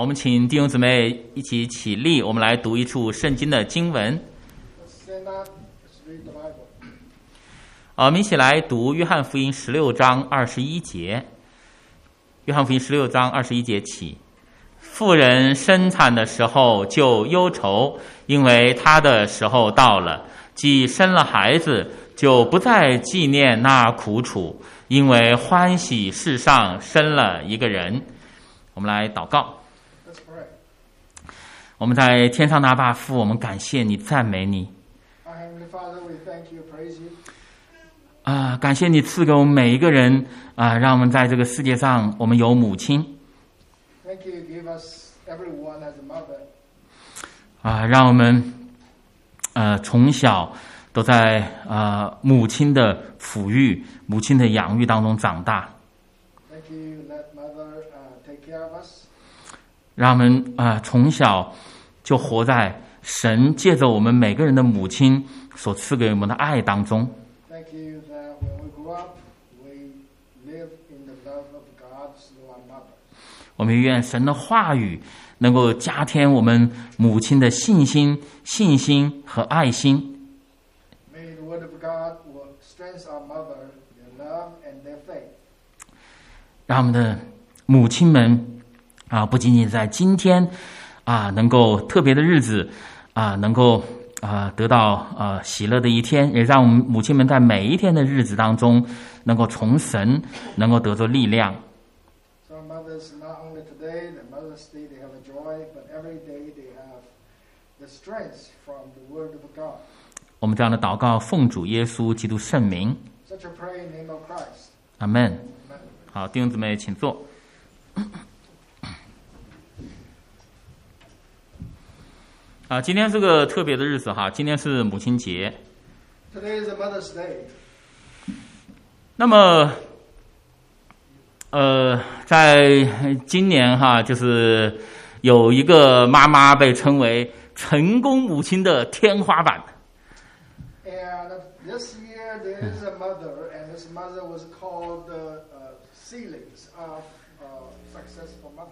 我们请弟兄姊妹一起起立，我们来读一处圣经的经文。我们一起来读约翰福音十六章二十一节。约翰福音十六章二十一节起，妇人生产的时候就忧愁，因为她的时候到了，既生了孩子，就不再纪念那苦楚，因为欢喜世上生了一个人。我们来祷告。我们在天上的阿爸父，我们感谢你，赞美你 my Father, we thank you, praise you. 啊、感谢你赐给我们每一个人啊、让我们在这个世界上，我们有母亲 Thank you, give us everyone as a mother. 啊、让我们呃从小都在啊母亲的抚育、母亲的养育当中长大，Thank you, let mother uh, take care of us. 让我们啊、从小就活在神借着我们每个人的母亲所赐给我们的爱当中。Thank you that when we grow up, we live in the love of God through our mother. 我们愿神的话语能够加添我们母亲的信心、信心和爱心，May the Word of God will strengthen our mother, love and their faith. 让我们的母亲们啊，不仅仅在今天啊，能够特别的日子啊，能够啊得到啊喜乐的一天，也让我们母亲们在每一天的日子当中，能够从神能够得着力量。So mothers, not only today, the Mother's Day, they have a joy, but every day they have the strength from the Word of God. 我们这样的祷告，奉主耶稣基督圣名.阿门。Amen. 好，弟兄姊妹，请坐。啊，今天是个特别的日子哈，今天是母亲节。Today is a Mother's Day. 那么，呃，在今年哈，就是有一个妈妈被称为成功母亲的天花板。And this year there is a mother, and this mother was called the uh, ceilings of uh, successful mothers.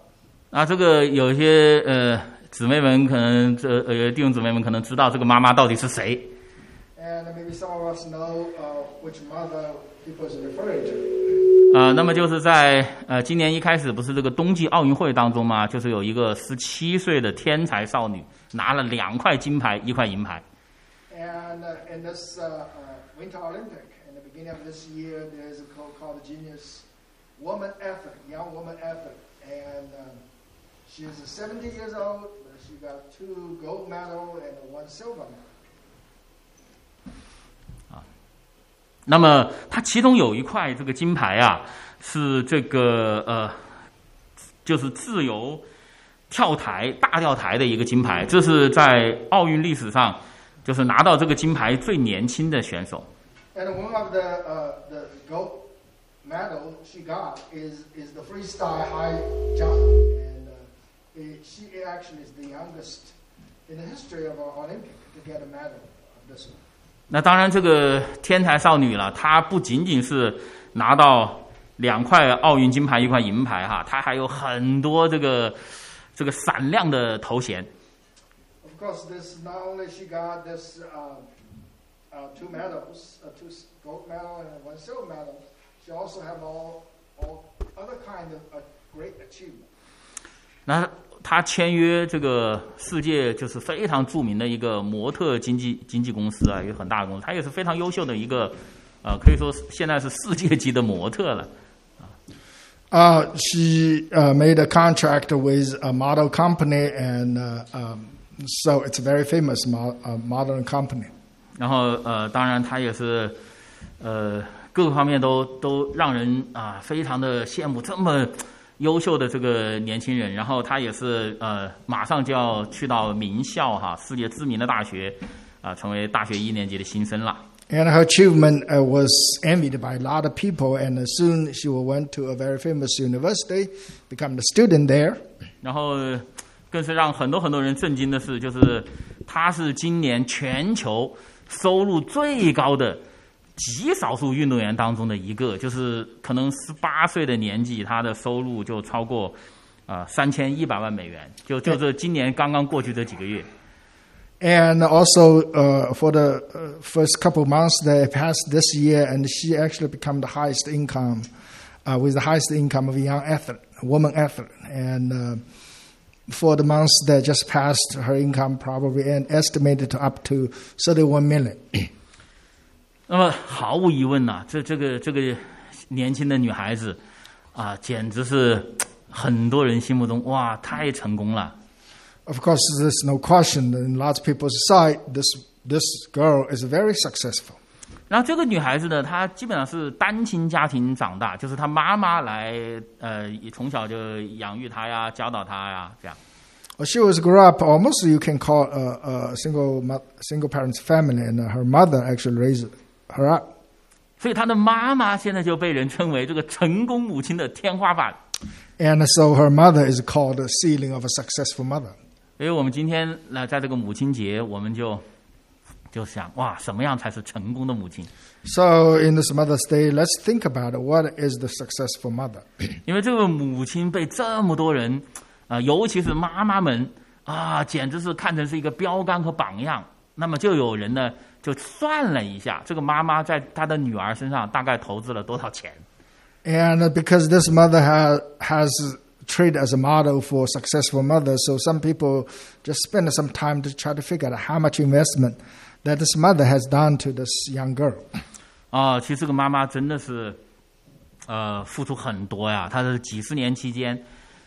啊，这个有一些呃姊妹们可能这呃弟兄姊妹们可能知道这个妈妈到底是谁。And maybe some of us know uh, which mother is referring to. 呃，那么就是在呃今年一开始不是这个冬季奥运会当中嘛，就是有一个十七岁的天才少女拿了两块金牌，一块银牌。And uh, in this uh, uh, Winter Olympic, in the beginning of this year, there's a call called the Genius Woman Athlete, Young Woman Athlete. And um, she's 70 years old, but she got two gold medal and one silver medal. 那么它其中有一块这个金牌啊，是这个呃，就是自由跳台大跳台的一个金牌，这是在奥运历史上就是拿到这个金牌最年轻的选手。And one of the uh, the gold medal she got is is the freestyle high jump, uh, she actually is the youngest in the history of our Olympic to get a medal of this one. 那当然，这个天才少女了，她不仅仅是拿到两块奥运金牌、一块银牌哈，她还有很多这个这个闪亮的头衔。Of course, this not only she got this uh, uh, two medals, uh, two gold medal and one silver medal, she also have all all other kind of uh, great achievement. 那他签约这个世界就是非常著名的一个模特经纪经纪公司啊，一个很大的公司，他也是非常优秀的一个呃，可以说是现在是世界级的模特了。Uh, she uh, made a contract with a model company, and uh, um, so it's a very famous mo- uh, modern company. 然后呃，当然他也是呃各个方面都都让人啊、非常的羡慕这么优秀的这个年轻人。然后他也是呃马上就要去到名校哈，世界知名的大学啊、成为大学一年级的新生了。And her achievement uh, was envied by a lot of people, and uh, soon she will went to a very famous university, become a student there. 然后更是让很多很多人震惊的是，就是他是今年全球收入最高的 极少数运动员当中的一个，就是可能十八岁的年纪，他的收入就超过 啊三千一百万美元，就就是今年刚刚过去这几个月。 And also uh, for the uh, first couple of months that passed this year, and she actually become the highest income, uh, with the highest income of a young athlete, woman athlete. And uh, for the months that just passed, her income probably and estimated to up to 31 million. 那么毫无疑问呐、这这个这个年轻的女孩子啊，简直是很多人心目中哇太成功了。 Of course, there's no question in lots of people's sight, this this girl is very successful. 然后这个女孩子呢，她基本上是单亲家庭长大，就是她妈妈来呃从小就养育她呀，教导她呀，这样。 Well, she was grew up almost you can call a, a single mo- single parents family, and her mother actually raised Her up. 所以她的妈妈现在就被人称为这个成功母亲的天花板。And so her mother is called the ceiling of a successful mother. 所以我们今天来，在这个母亲节，我们就就想哇，什么样才是成功的母亲？So in this Mother's Day, let's think about. What is the successful mother? 因为这个母亲被这么多人啊、尤其是妈妈们啊，简直是看成是一个标杆和榜样。那么就有人呢，就算了一下，这个妈妈在她的女儿身上大概投资了多少钱？And because this mother has has treated as a model for successful mothers, so some people just spend some time to try to figure out how much investment that this mother has done to this young girl. 啊、其实这个妈妈真的是，呃，付出很多呀。她是几十年期间，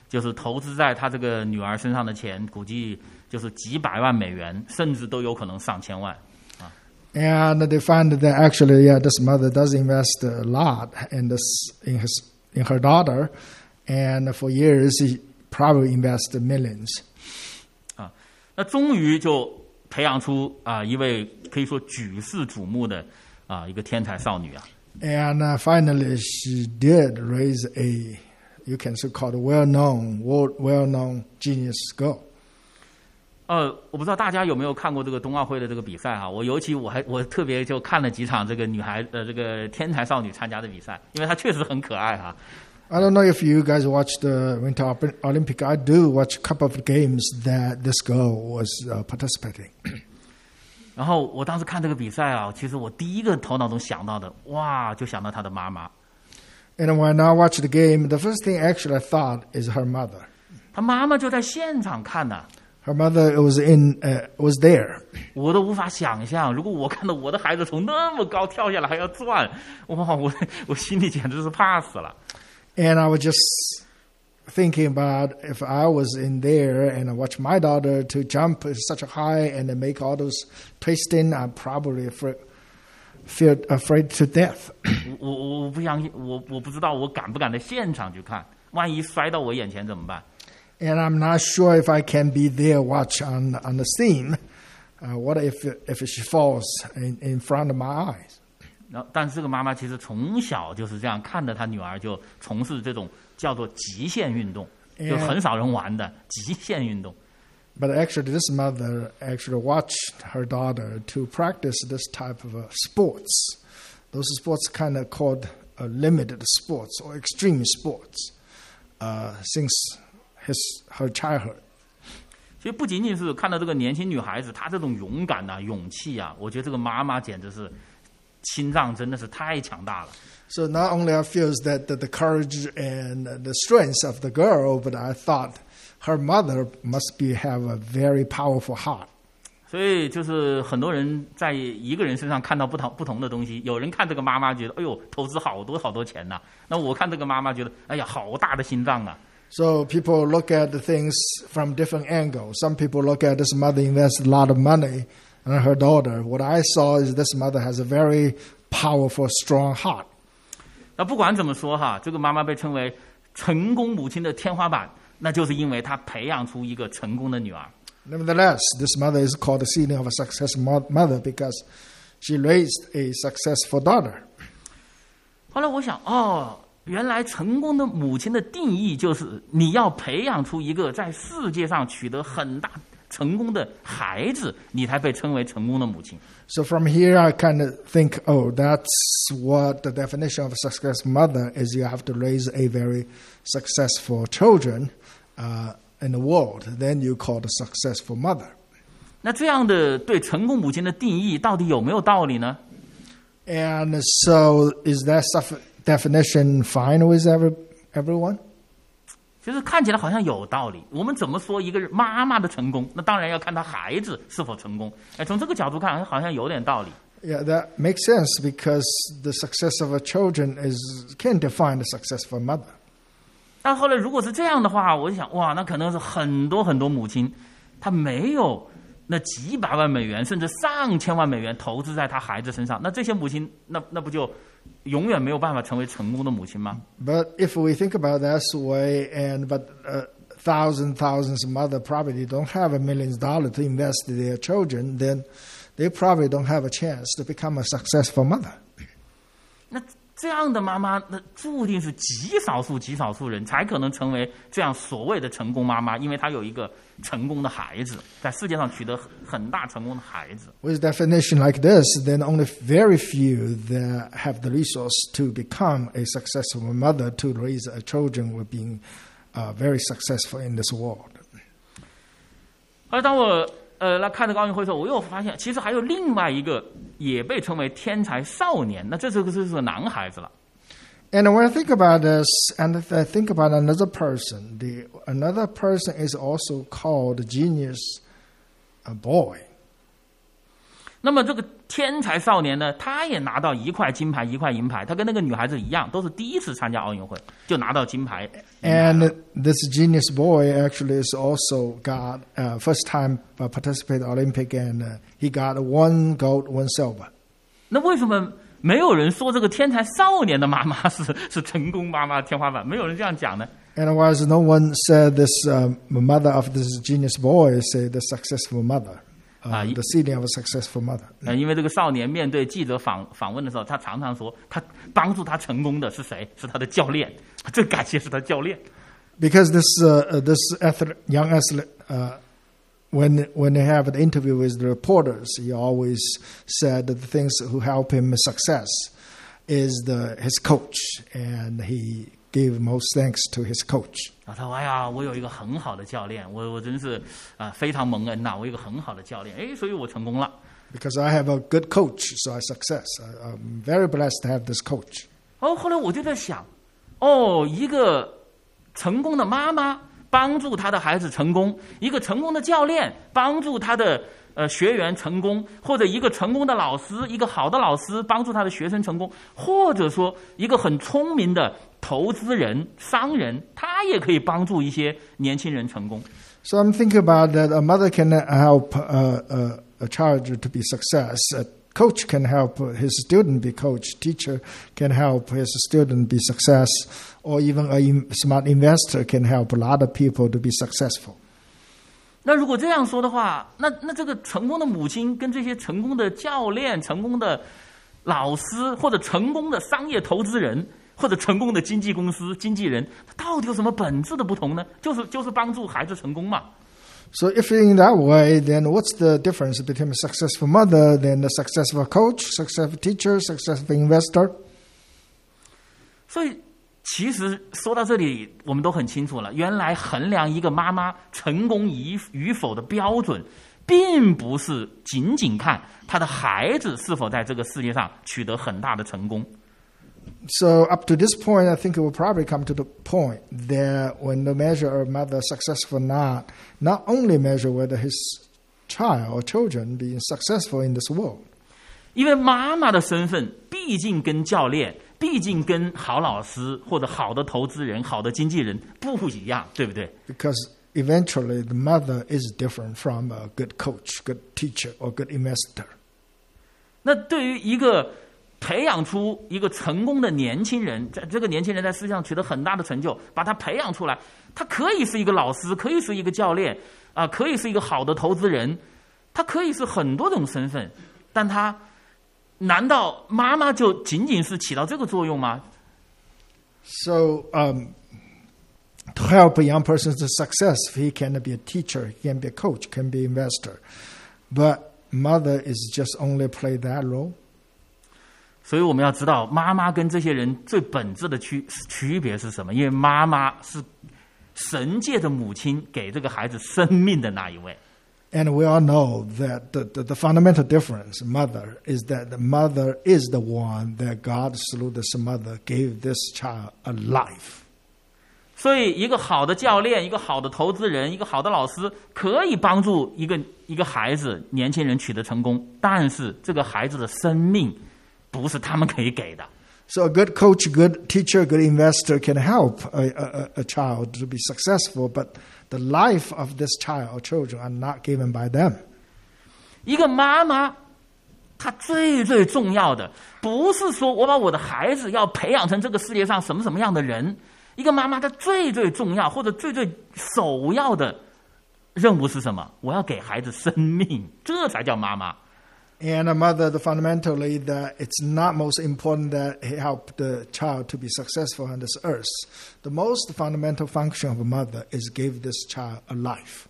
就是投资在她这个女儿身上的钱，估计就是几百万美元，甚至都有可能上千万。And they find that actually, yeah, this mother does invest a lot in this in his in her daughter, and for years he probably invested millions. 那终于就培养出啊、一位可以说举世瞩目的啊、一个天才少女啊。 And uh, finally, she did raise a, you can so called well-known, world well-known genius girl. 呃，我不知道大家有没有看过这个冬奥会的这个比赛哈、我尤其我还我特别就看了几场这个女孩呃这个天才少女参加的比赛，因为她确实很可爱哈、I don't know if you guys watch the Winter Olymp- Olympic. I do watch a couple of games that this girl was uh, participating. 然后我当时看这个比赛啊，其实我第一个头脑中想到的，哇，就想到她的妈妈。And when I watched the game, the first thing actually I thought is her mother. 她妈妈就在现场看呢、Her mother was in uh, was there. 我都无法想象，如果我看到我的孩子从那么高跳下来还要转，哇，我我心里简直是怕死了。 And I was just thinking about if I was in there and I watched my daughter to jump such a high and then make all those twisting, I'm probably afraid, feel afraid to death. 我我我不相信，我我不知道我敢不敢在现场去看，万一摔到我眼前怎么办？ And I'm not sure if I can be there watch on on the scene. Uh, what if if she falls in, in front of my eyes? 然后，但是这个妈妈其实从小就是这样看着她女儿就从事这种叫做极限运动，就很少人玩的极限运动。 But actually, this mother actually watched her daughter to practice this type of uh, sports. Those sports kind of called uh, limited sports or extreme sports uh, since his her childhood. 所以不仅仅是看到这个年轻女孩子，她这种勇敢呐、勇气啊，我觉得这个妈妈简直是心脏真的是太强大了。So not only I feels that the, the courage and the strength of the girl, but I thought her mother must be have a very powerful heart. 所以就是很多人在一个人身上看到不同不同的东西，有人看这个妈妈觉得，哎呦，投资好多好多钱呐、那我看这个妈妈觉得，哎呀，好大的心脏啊。So people look at the things from different angles. Some people look at this mother invested a lot of money in her daughter. What I saw is this mother has a very powerful, strong heart. 那不管怎么说哈，这个妈妈被称为成功母亲的天花板，那就是因为她培养出一个成功的女儿。 Nevertheless, this mother is called the ceiling of a successful mo- mother because she raised a successful daughter. 后来我想，哦， 原来成功的母亲的定义就是你要培养出一个在世界上取得很大成功的孩子，你才被称为成功的母亲。 So from here, I kind of think, oh, that's what the definition of a successful mother is. You have to raise a very successful children, uh, in the world, then you call it a successful mother. 那这样的对成功母亲的定义到底有没有道理呢？ And so, is that suff- Definition fine with every, everyone? 就是看起来好像有道理。我们怎么说一个妈妈的成功？那当然要看她孩子是否成功。哎，从这个角度看，好像有点道理。Yeah, that makes sense because the success of a children is can define the success of a mother. 但后来如果是这样的话，我就想，哇，那可能是很多很多母亲，她没有那几百万美元甚至上千万美元投资在她孩子身上，那这些母亲，那那不就永远没有办法成为成功的母亲吗？ But if we think about that way, and but uh, thousands, thousands of mother probably don't have a millions dollar to invest in their children, then they probably don't have a chance to become a successful mother. 那 这样的妈妈，那注定是极少数、极少数人才可能成为这样所谓的成功妈妈，因为她有一个成功的孩子，在世界上取得很很大成功的孩子。With definition like this, then only very few that have the resource to become a successful mother to raise a children will be uh, very successful in this world. 而当我呃来看这个奥运会的时候，我又发现其实还有另外一个 也被称为天才少年，那这这个这是个男孩子了。 And when I think about this, and if I think about another person, the another person is also called a genius a boy. 那么这个天才少年呢，他也拿到一块金牌，一块银牌。他跟那个女孩子一样，都是第一次参加奥运会就拿到金牌。 And this genius boy actually is also got uh, first time uh, participate Olympic, and uh, he got one gold, one silver. 那为什么没有人说这个天才少年的妈妈是是成功妈妈天花板？没有人这样讲呢？ And otherwise, no one said this um, mother of this genius boy say the successful mother, uh, Ah, you- the ceiling of a successful mother. 呃，因为这个少年面对记者访访问的时候，他常常说，他帮助他成功的是谁？是他的教练，最感谢是他教练。 because this uh, uh, this athlete, young athlete, uh, when when they have an interview with the reporters, he always said that the things who help him success is the his coach, and he gave most thanks to his coach. 啊他说：“哎呀，我有一个很好的教练，我我真是啊、非常蒙恩呐、我有一个很好的教练，哎，所以我成功了。Because I have a good coach, so I success. I'm very blessed to have this coach. 哦，后来我就在想，哦，一个成功的妈妈帮助她的孩子成功，一个成功的教练帮助他的呃学员成功，或者一个成功的老师，一个好的老师帮助他的学生成功，或者说一个很聪明的投资人、商人，他也可以帮助一些年轻人成功。 So I'm thinking about that. A mother can help uh, uh, a child to be success. A coach can help his student be coach. Teacher can help his student be success. Or even a in- smart investor can help a lot of people to be successful. 那如果这样说的话，那那这个成功的母亲跟这些成功的教练、成功的老师，或者成功的商业投资人，或者成功的经纪公司经纪人，他到底有什么本质的不同呢？就是就是帮助孩子成功嘛。So if in that way, then what's the difference between a successful mother, then a successful coach, successful teacher, successful investor? 所以，其实说到这里，我们都很清楚了，原来衡量一个妈妈成功与与否的标准，并不是仅仅看她的孩子是否在这个世界上取得很大的成功。So up to this point, I think it will probably come to the point that when the measure of mother successful or not, not only measure whether his child or children being successful in this world, 因为妈妈的身份毕竟跟教练，毕竟跟好老师或者好的投资人、好的经纪人不一样，对不对？because eventually the mother is different from a good coach, good teacher, or good investor. 那对于一个培养出一个成功的年轻人，在这个年轻人在世界上取得很大的成就，把他培养出来，他可以是一个老师，可以是一个教练，啊、可以是一个好的投资人，他可以是很多种身份，但他难道妈妈就仅仅是起到这个作用吗？So um, to help a young person to success, he can be a teacher, he can be a coach, can be investor, but mother is just only play that role. 所以我们要知道，妈妈跟这些人最本质的区区别是什么？因为妈妈是神界的母亲给这个孩子生命的那一位。And we all know that the, the, the fundamental difference, mother, is that the mother is the one that God, through this mother, gave this child a life. 所以，一个好的教练、一个好的投资人、一个好的老师，可以帮助一个一个孩子、年轻人取得成功。但是，这个孩子的生命不是他们可以给的。 So a good coach, good teacher, good investor can help a, a, a child to be successful, but the life of this child or children are not given by them. 一个妈妈，她最最重要的，不是说我把我的孩子要培养成这个世界上什么什么样的人。一个妈妈，她最最重要或者最最首要的任务是什么？我要给孩子生命，这才叫妈妈。And a mother, the fundamentally, that it's not most important that he help the child to be successful on this earth. The most fundamental function of a mother is give this child a life.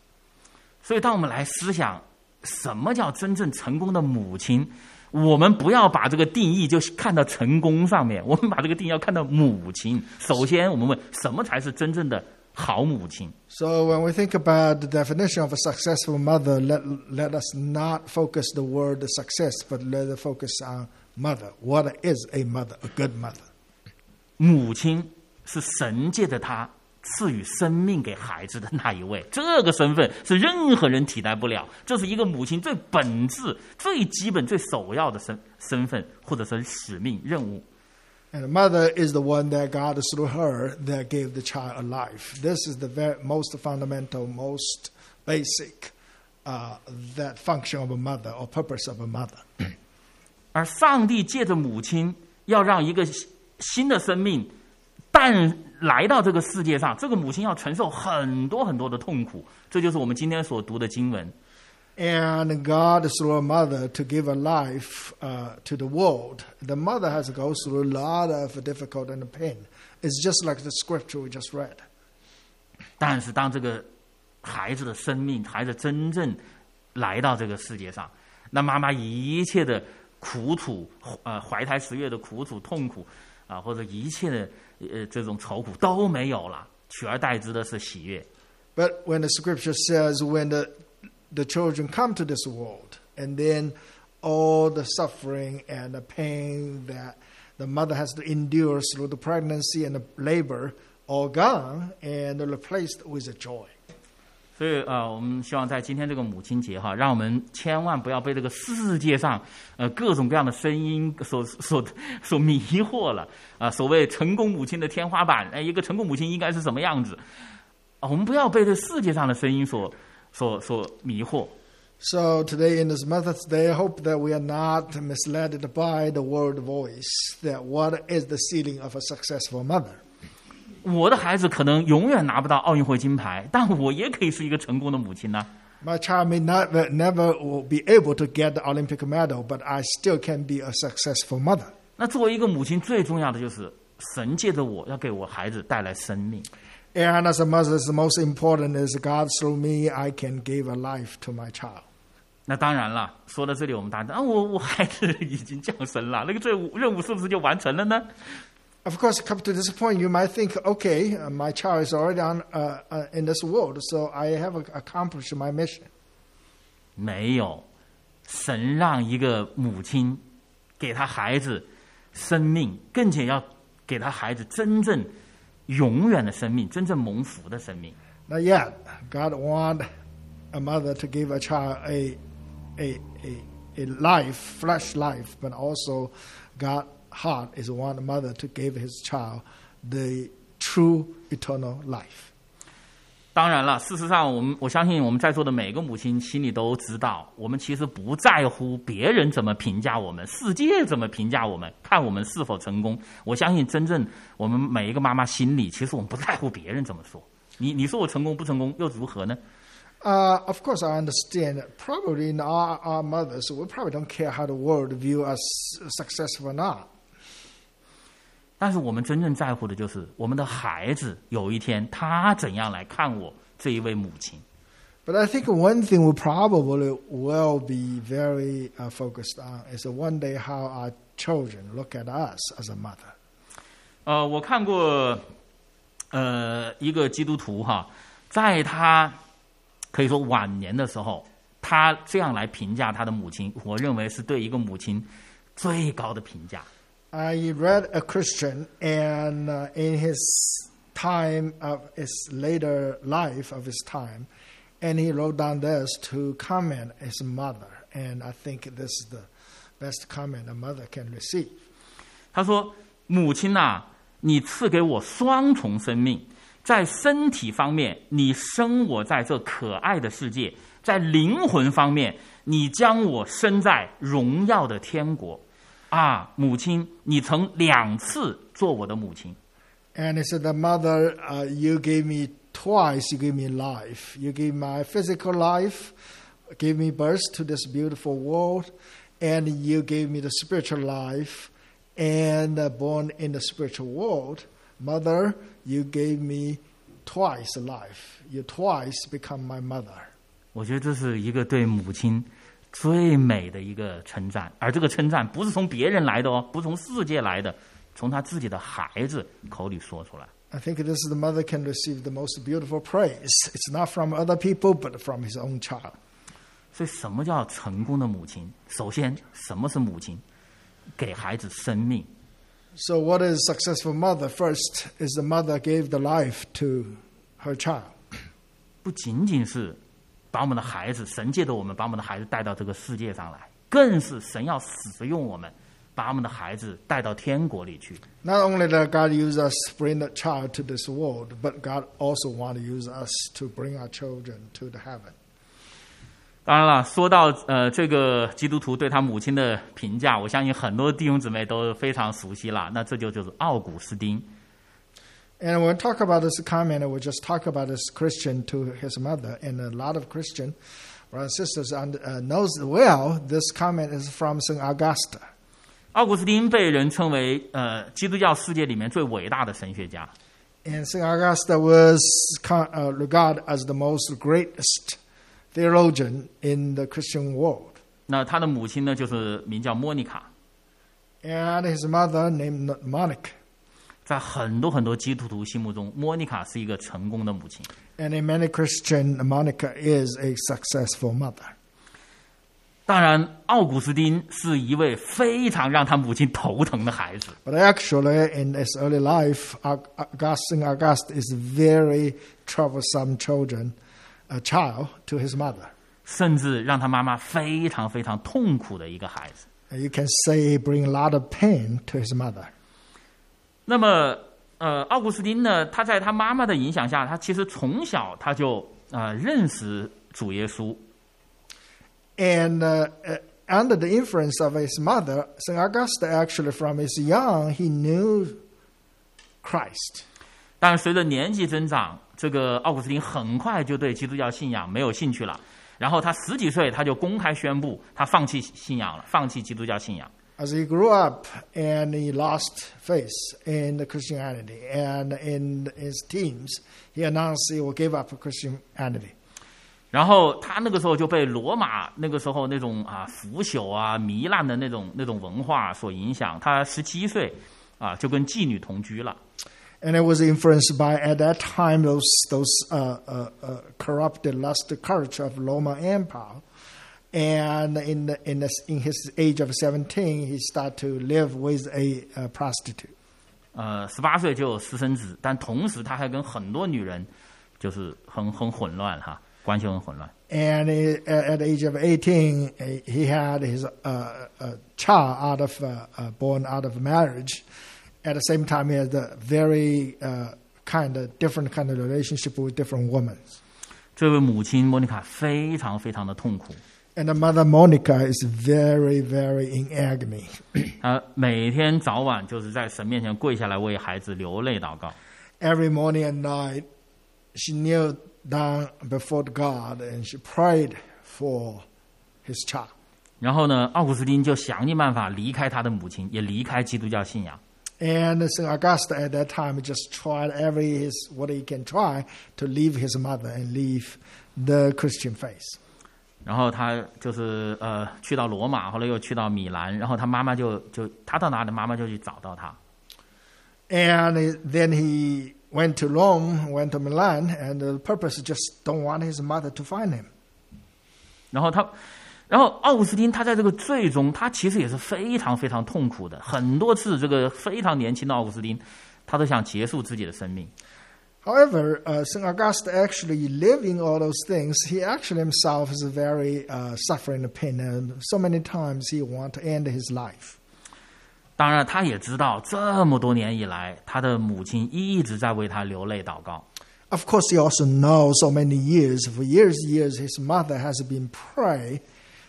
所以，当我们来思想什么叫真正成功的母亲，我们不要把这个定义就看到成功上面，我们把这个定义要看到母亲。首先，我们问什么才是真正的 好母亲？So when we think about the definition of a successful mother, let, let us not focus the word success, but let us focus on mother. What is a mother, a good mother? 母亲是神界的她赐予生命给孩子的那一位，这个身份是任何人替代不了。这是一个母亲最本质、最基本、最首要的身身份，或者是使命任务。And a mother is the one that God, through her, that gave the child a life. This is the very, most fundamental, most basic uh, that function of a mother or purpose of a mother. 而上帝借着母亲，要让一个新新的生命诞来到这个世界上，这个母亲要承受很多很多的痛苦。这就是我们今天所读的经文。 And God, through a mother, to give a life uh, to the world. The mother has to go through a lot of difficulty and pain. It's just like the scripture we just read. 但是当这个孩子的生命，孩子真正来到这个世界上，那妈妈一切的苦楚，呃，怀胎十月的苦楚、痛苦啊、或者一切的呃这种愁苦都没有了，取而代之的是喜悦。 But when the scripture says when the, the children come to this world, and then all the suffering and the pain that the mother has to endure through the pregnancy and the labor, all gone and replaced with a joy. 所以呃，我们希望在今天这个母亲节哈，让我们千万不要被这个世界上呃各种各样的声音所所所迷惑了啊、所谓成功母亲的天花板，哎，一个成功母亲应该是什么样子啊？我们不要被这世界上的声音所 所所迷惑。So today in this Mother's Day, I hope that we are not misled by the world voice that what is the ceiling of a successful mother. My child may not uh, never will be able to get the Olympic medal, but I still can be a successful mother. 那作为一个母亲，最重要的就是神借着我要给我孩子带来生命。And as a mother, the most important is God through me, I can give a life to my child. 那当然了，说到这里，我们大家啊，我我孩子已经降生了，那个任务任务是不是就完成了呢？ Of course, come to this point, you might think, okay, uh, my child is already on, uh, uh, in this world, so I have accomplished my mission. 没有，神让一个母亲给他孩子生命，更且要给他孩子真正 永远的生命，真正蒙福的生命。 Not yet. God want a mother to give a child a, a, a, a life, flesh life, but also God heart is want a mother to give his child the true eternal life. 当然了，事实上，我们我相信我们在座的每个母亲心里都知道，我们其实不在乎别人怎么评价我们，世界怎么评价我们，看我们是否成功。我相信，真正我们每一个妈妈心里，其实我们不在乎别人怎么说。你你说我成功不成功又如何呢？Uh, of course, I understand probably in our, our mothers, we probably don't care how the world view us successful or not. 但是我们真正在乎的就是我们的孩子有一天他怎样来看我这一位母亲。But I think one thing we probably will be very uh, focused on is one day how our children look at us as a mother. 呃，我看过呃一个基督徒哈，在他可以说晚年的时候，他这样来评价他的母亲，我认为是对一个母亲最高的评价。I read a Christian, and uh, in his time of his later life of his time, and he wrote down this to comment his mother, and I think this is the best comment a mother can receive. 他说：“母亲呐、你赐给我双重生命，在身体方面，你生我在这可爱的世界；在灵魂方面，你将我生在荣耀的天国。 啊，母亲，你曾两次做我的母亲。 And he said, "The mother, uh, you gave me twice. You gave me life. You gave my physical life, gave me birth to this beautiful world, and you gave me the spiritual life, and uh, born in the spiritual world. Mother, you gave me twice life. You twice become my mother." 我觉得这是一个对母亲 最美的一个称赞，而这个称赞不是从别人来的哦，不是从世界来的，从他自己的孩子口里说出来。I think this is the mother can receive the most beautiful praise. It's not from other people, but from his own child. 所以，什么叫成功的母亲？首先，什么是母亲？给孩子生命。So, what is successful mother? First is the mother gave the life to her child. 不仅仅是把我们的孩子，神借着我们把我们的孩子带到这个世界上来，更是神要使用我们，把我们的孩子带到天国里去。Not only that God use us to bring the child to this world, but God also want to use us to bring our children to the heaven. 当然了，说到呃这个基督徒对他母亲的评价，我相信很多弟兄姊妹都非常熟悉了。那这就就是奥古斯丁。And when we talk about this comment, we just talk about this Christian to his mother, and a lot of Christian brothers and sisters und- uh, knows well this comment is from Saint Augusta. 奥古斯丁被人称为呃基督教世界里面最伟大的神学家。 And St. Augusta was con- uh, regarded as the most greatest theologian in the Christian world. 那他的母亲呢，就是名叫莫妮卡。 And his mother, named Monica. 在很多很多基督徒心目中，莫妮卡是一个成功的母亲。And in many Christian, Monica is a successful mother. 当然，奥古斯丁是一位非常让他母亲头疼的孩子。But actually, in his early life, Aug- Augustine August is very troublesome children, a child to his mother. 甚至让他妈妈非常非常痛苦的一个孩子。You can say he bring a lot of pain to his mother. 那么，呃，奥古斯丁呢，他在他妈妈的影响下，他其实从小他就呃认识主耶稣，And uh, uh, under the influence of his mother, Saint Augustine actually from his young, he knew Christ. 但随着年纪增长，这个奥古斯丁很快就对基督教信仰没有兴趣了。然后他十几岁，他就公开宣布他放弃信仰了，放弃基督教信仰。As he grew up and he lost faith in the Christianity, and in his teens, he announced he will give up Christianity. 然后他那个时候就被罗马那个时候那种啊腐朽啊糜烂的那种那种文化所影响。他十七岁啊就跟妓女同居了。 And it was influenced by, at that time, those, those uh, uh, uh, corrupted, lusty culture of Roman Empire. And in, the, in, the, in his age of 17, he started to live with a, uh prostitute. 呃，十八岁就有私生子，但同时他还跟很多女人就是很很混乱哈，关系很混乱。 And he, at the age of 18, he- he had his uh, uh, child out of, uh, uh, born out of marriage. At the same time, he had a very uh, kind of different kind of relationship with different women. 这位母亲莫妮卡非常非常的痛苦， And the mother Monica is very, very in agony. 她每天早晚就是在神面前跪下来为孩子流泪祷告。 Every morning and night, she kneeled down before God and she prayed for his child. 然后呢，奥古斯丁就想尽办法离开他的母亲，也离开基督教信仰。 And St. Augustine at that time just tried every his, what he can try to leave his mother and leave the Christian faith. 然后他就是呃去到罗马，后来又去到米兰，然后他妈妈就就他到哪里，妈妈就去找到他。And then he went to Rome, went to Milan, and the purpose just don't want his mother to find him. 然后他，然后奥古斯丁他在这个最终，他其实也是非常非常痛苦的。很多次，这个非常年轻的奥古斯丁，他都想结束自己的生命。However, uh, St. Augustine actually living all those things, he actually himself is very uh, suffering the pain, and so many times he want to end his life. 当然，他也知道这么多年以来，他的母亲一直在为他流泪祷告。 Of course, he also knows so many years, for years, years, his mother has been pray,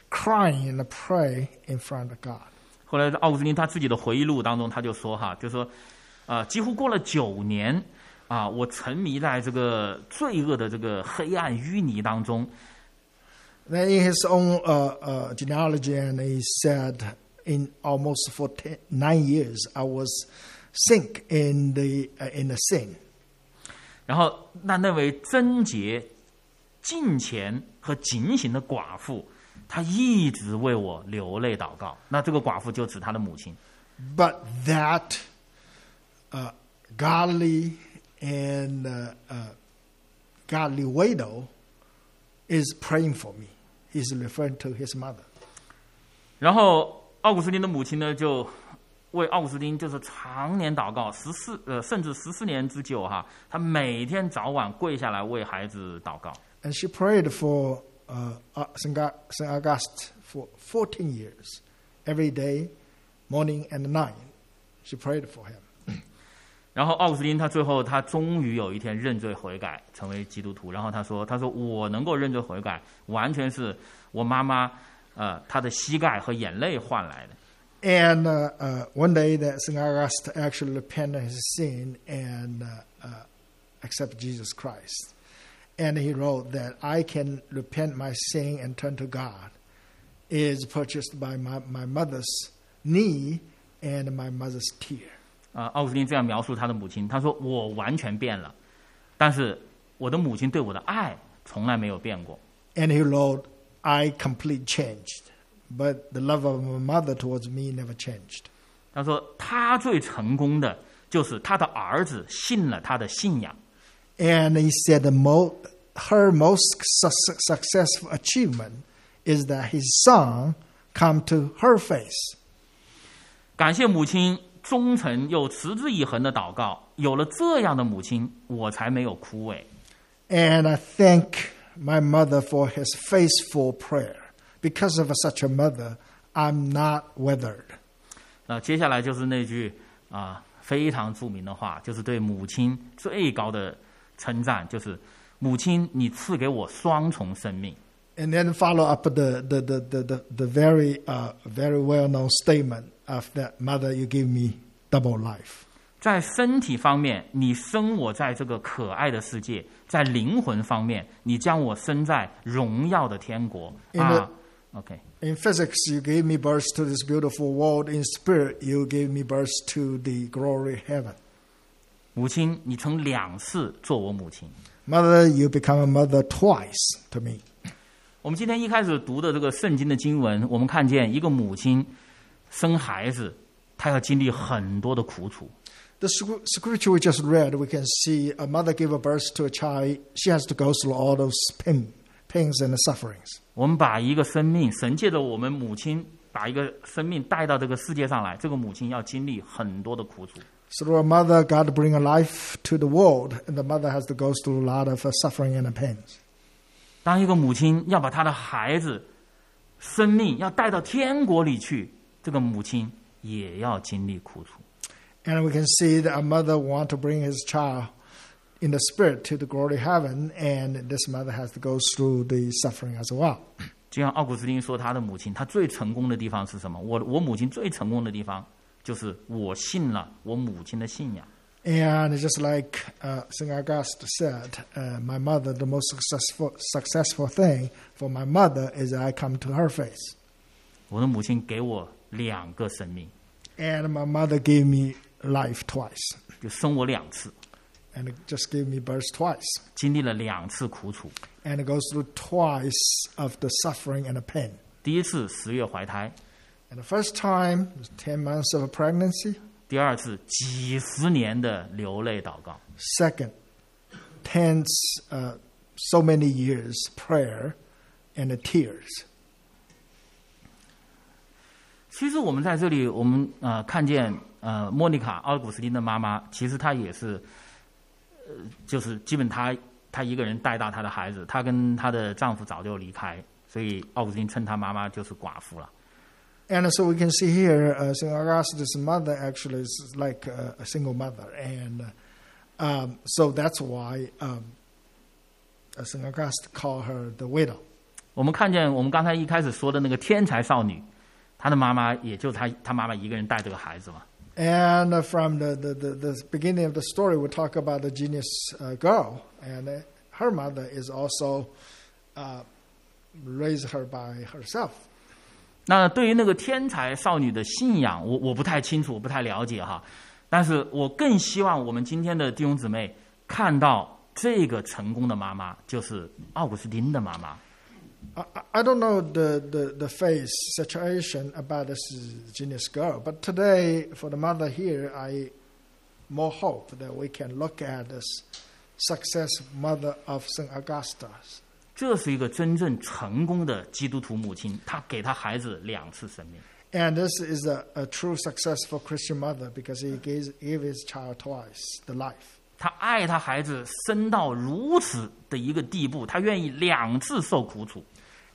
crying and pray in front of God. 后来，奥古斯丁他自己的回忆录当中，他就说哈，就说，啊、几乎过了九年 啊，我沉迷在这个罪恶的这个黑暗淤泥当中， Then in his own uh, uh, genealogy, and he said, in almost for ten, nine years, I was sink in the uh, in the sin. 然后那那位贞洁、敬虔和警醒的寡妇，她一直为我流泪祷告。那这个寡妇就指她的母亲。 But that uh, godly and uh, uh, godly widow is praying for me. He's referring to his mother. 然后奥古斯丁的母亲呢，就为奥古斯丁就是常年祷告，十四呃甚至十四年之久哈，她每天早晚跪下来为孩子祷告。 And she prayed for uh, uh, St. Ga- St. August for 14 years. Every day, morning and night, she prayed for him. 然后奥古斯丁他最后他终于有一天认罪悔改，成为基督徒。然后他说：“他说我能够认罪悔改，完全是我妈妈呃她的膝盖和眼泪换来的。” And uh, uh, one day that St. August actually repented his sin and uh, uh, accept Jesus Christ. And he wrote that I can repent my sin and turn to God is purchased by my, my mother's knee and my mother's tear. 啊、奥古斯丁这样描述他的母亲，他说：“我完全变了，但是我的母亲对我的爱从来没有变过。 And he wrote, I completely changed. But the love of my mother towards me never changed. ”他说：“他最成功的就是他的儿子信了他的信仰。 And he said the mo- her most su- successful achievement is that his son come to her face. 感谢母亲 忠诚又持之以恒的祷告，有了这样的母亲，我才没有枯萎。 And I thank my mother for his faithful prayer. Because of such a mother, I'm not withered. 那接下来就是那句啊、非常着名的话，就是对母亲最高的称赞，就是母亲，你赐给我双重生命。 And then follow up the, the, the, the, the, the very, uh, very well known statement of that mother, you give me double life. 在身体方面，你生我在这个可爱的世界；在灵魂方面，你将我生在荣耀的天国。 In 啊，OK， In physics, you gave me birth to this beautiful world. In spirit, you gave me birth to the glory heaven. 母亲，你曾两次做我母亲。 Mother, you become a mother twice to me. 我们今天一开始读的这个圣经的经文，我们看见一个母亲 生孩子，她要经历很多的苦楚。 The scr- scripture we just read, we can see a mother give a birth to a child. She has to go through all those pain, pains and sufferings. 我们把一个生命，神借着我们母亲把一个生命带到这个世界上来，这个母亲要经历很多的苦楚。 Through a mother, God bring a life to the world, and the mother has to go through a lot of uh, suffering and pains. 当一个母亲要把她的孩子生命要带到天国里去， 这个母亲也要经历苦楚。 And we can see that a mother want to bring his child in the spirit to the glory heaven, and this mother has to go through the suffering as well. 就像奥古斯丁说，他的母亲，他最成功的地方是什么？我我母亲最成功的地方就是我信了我母亲的信仰。 And it's just like uh, St. Augustine said, uh, my mother, the most successful successful thing for my mother is that I come to her face. 我的母亲给我 两个生命， And my mother gave me life twice, 就生我两次， and it just gave me birth twice. 经历了两次苦楚。 And it goes through twice of the suffering and the pain. 第一次十月怀胎， And the first time was 10 months of pregnancy. 第二次几十年的流泪祷告。 Second, tense, uh, so many years prayer and tears. 其实我们在这里，我们呃看见呃莫妮卡奥古斯丁的妈妈，其实她也是，呃，就是基本她她一个人带大她的孩子，她跟她的丈夫早就离开，所以奥古斯丁称她妈妈就是寡妇了。And so we can see here, uh, St. Augustus' mother actually is like a, a single mother. And uh, um, so that's why um, uh, St. Augustine called her the widow. 我们看见我们刚才一开始说的那个天才少女，她的妈妈也就他他妈妈一个人带这个孩子嘛。And uh, from the, the, the, the beginning of the story, we talk about the genius uh, girl. And uh, her mother is also uh, raised her by herself. 那对于那个天才少女的信仰，我我不太清楚，我不太了解哈。但是我更希望我们今天的弟兄姊妹看到这个成功的妈妈，就是奥古斯丁的妈妈。I, I- I don't know the, the, the face situation about this genius girl, but today, for the mother here, I more hope that we can look at this success mother of St. Augustus. 这是一个真正成功的基督徒母亲，她给她孩子两次生命。 And this is a, a true successful Christian mother because he gave, gave his child twice the life. 她爱她孩子深到如此的一个地步，她愿意两次受苦楚。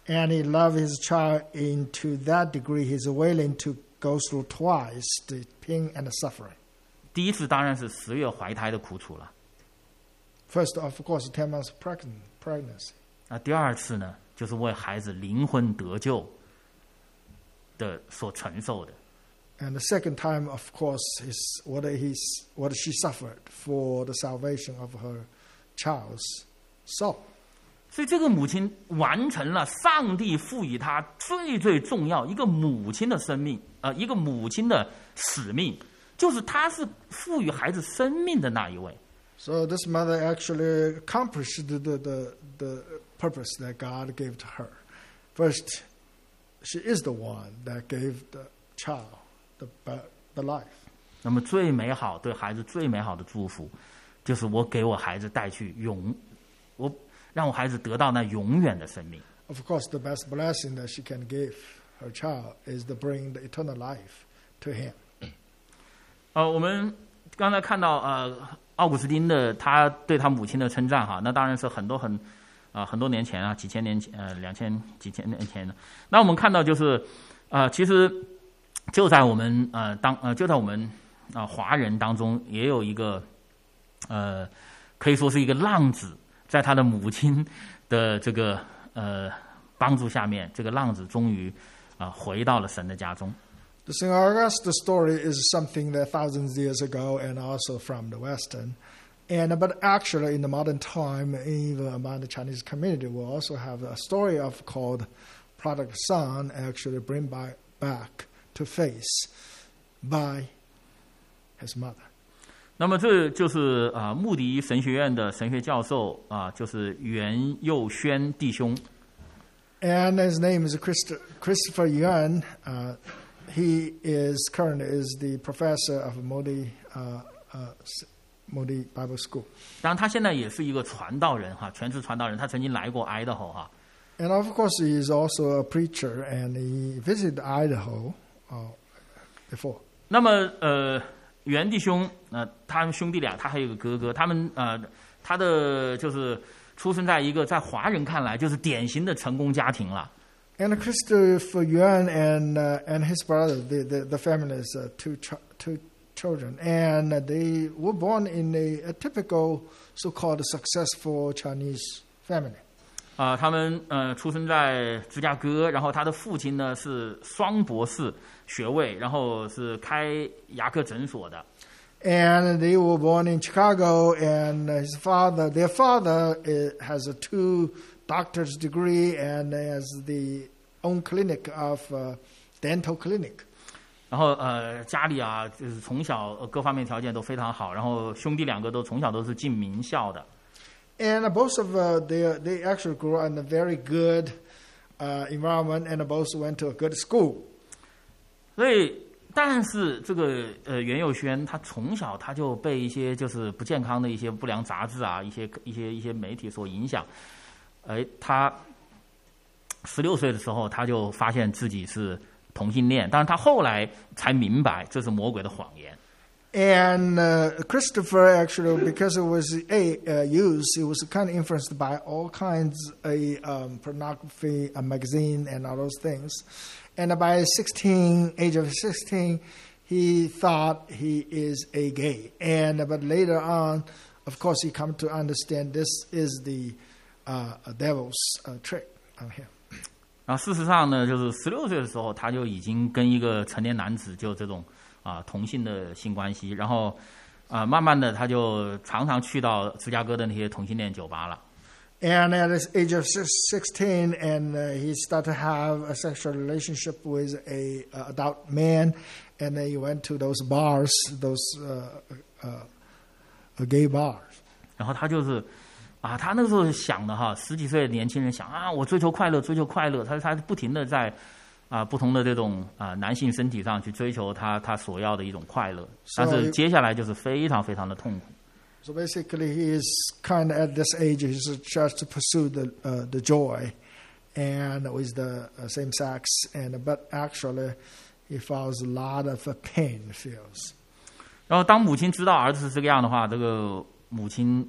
And he loved his child into that degree, he's willing to go through twice the pain and the suffering. 第一次当然是十月怀胎的苦楚了， First, of course, 10 months pregnant, pregnancy. 那第二次呢，就是为孩子灵魂得救的所承受的。 And the second time, of course, is what, he's, what she suffered for the salvation of her child's soul. 所以这个母亲完成了上帝赋予她最最重要一个母亲的生命，呃，一个母亲的使命，就是她是赋予孩子生命的那一位。So this mother actually accomplished the, the, the, purpose that God gave to her. First, she is the one that gave the child the, the life. 那么最美好对孩子最美好的祝福，就是我给我孩子带去永，我让我孩子得到那永远的生命。Of course, the best blessing that she can give her child is to bring the eternal life to him. 呃，我们刚才看到呃，奥古斯丁的他对他母亲的称赞哈，那当然是很多很啊、很多年前啊，几千年前呃两千几千年前的。那我们看到就是呃，其实就在我们呃当呃就在我们啊、华人当中也有一个呃可以说是一个浪子，在他的母亲的这个呃帮助下面，这个浪子终于啊、回到了神的家中。 The St. Augustine story is something that thousands of years ago and also from the Western. And but actually in the modern time, even among the Chinese community, we also have a story of called prodigal son actually bring by, back to face by his mother. 那么这就是啊，穆迪神学院的神学教授啊，就是袁佑轩弟兄。And his name is Christopher Yuan. Uh, he is current is the professor of Moody uh, uh, Moody Bible School. 当然，他现在也是一个传道人哈，全职传道人。他曾经来过 Idaho 哈。And of course, he is also a preacher, and he visited Idaho uh, before. 那么呃。Uh, 袁弟兄呃，他们兄弟俩，他还有个哥哥，他们呃，他的就是出生在一个在华人看来就是典型的成功家庭了。And Christopher Yuan and uh, and his brother, the the, the family is uh, two ch- two children, and they were born in a, a typical so-called successful Chinese family. 啊、他们呃出生在芝加哥，然后他的父亲呢是双博士学位，然后是开牙科诊所的。And they were born in Chicago, and his father, their father, uh, has a two doctor's degree and has the own clinic of uh, dental clinic. 然后呃家里啊就是从小呃各方面条件都非常好，然后兄弟两个都从小都是进名校的。And both of uh, they they actually grew up in a very good uh, environment, and both went to a good school. 所以但是这个呃袁佑轩他从小他就被一些就是不健康的一些不良杂志啊，一些一些一些媒体所影响，哎，他十六岁的时候他就发现自己是同性恋，但是他后来才明白这是魔鬼的谎言。And uh, Christopher actually, because it was a uh, used, it was kind of influenced by all kinds of um, pornography, a magazine, and all those things. And by 16, age of 16, he thought he is a gay. And but later on, of course, he come to understand this is the uh, devil's uh, trick on him. 然后事实上呢，就是十六岁的时候，他就已经跟一个成年男子就这种 啊同性的性关系，然后啊慢慢的他就常常去到芝加哥的那些同性恋酒吧了。And at the age of sixteen, and uh, he started to have a sexual relationship with a uh, adult man, and then he went to those bars, those uh, uh, uh, gay bars. 然后他就是啊，他那个时候想的哈，十几岁的年轻人想啊，我追求快乐，追求快乐，他他不停的在啊不同的这种啊男性身体上去追求他他所要的一种快乐，但是接下来就是非常非常的痛苦。So basically, he is kind of at this age, he's just to pursue the uh, the joy, and with the uh, same sex, and but actually, he feels a lot of uh, pain. Feels. 然后当母亲知道儿子是这个样的话，这个母亲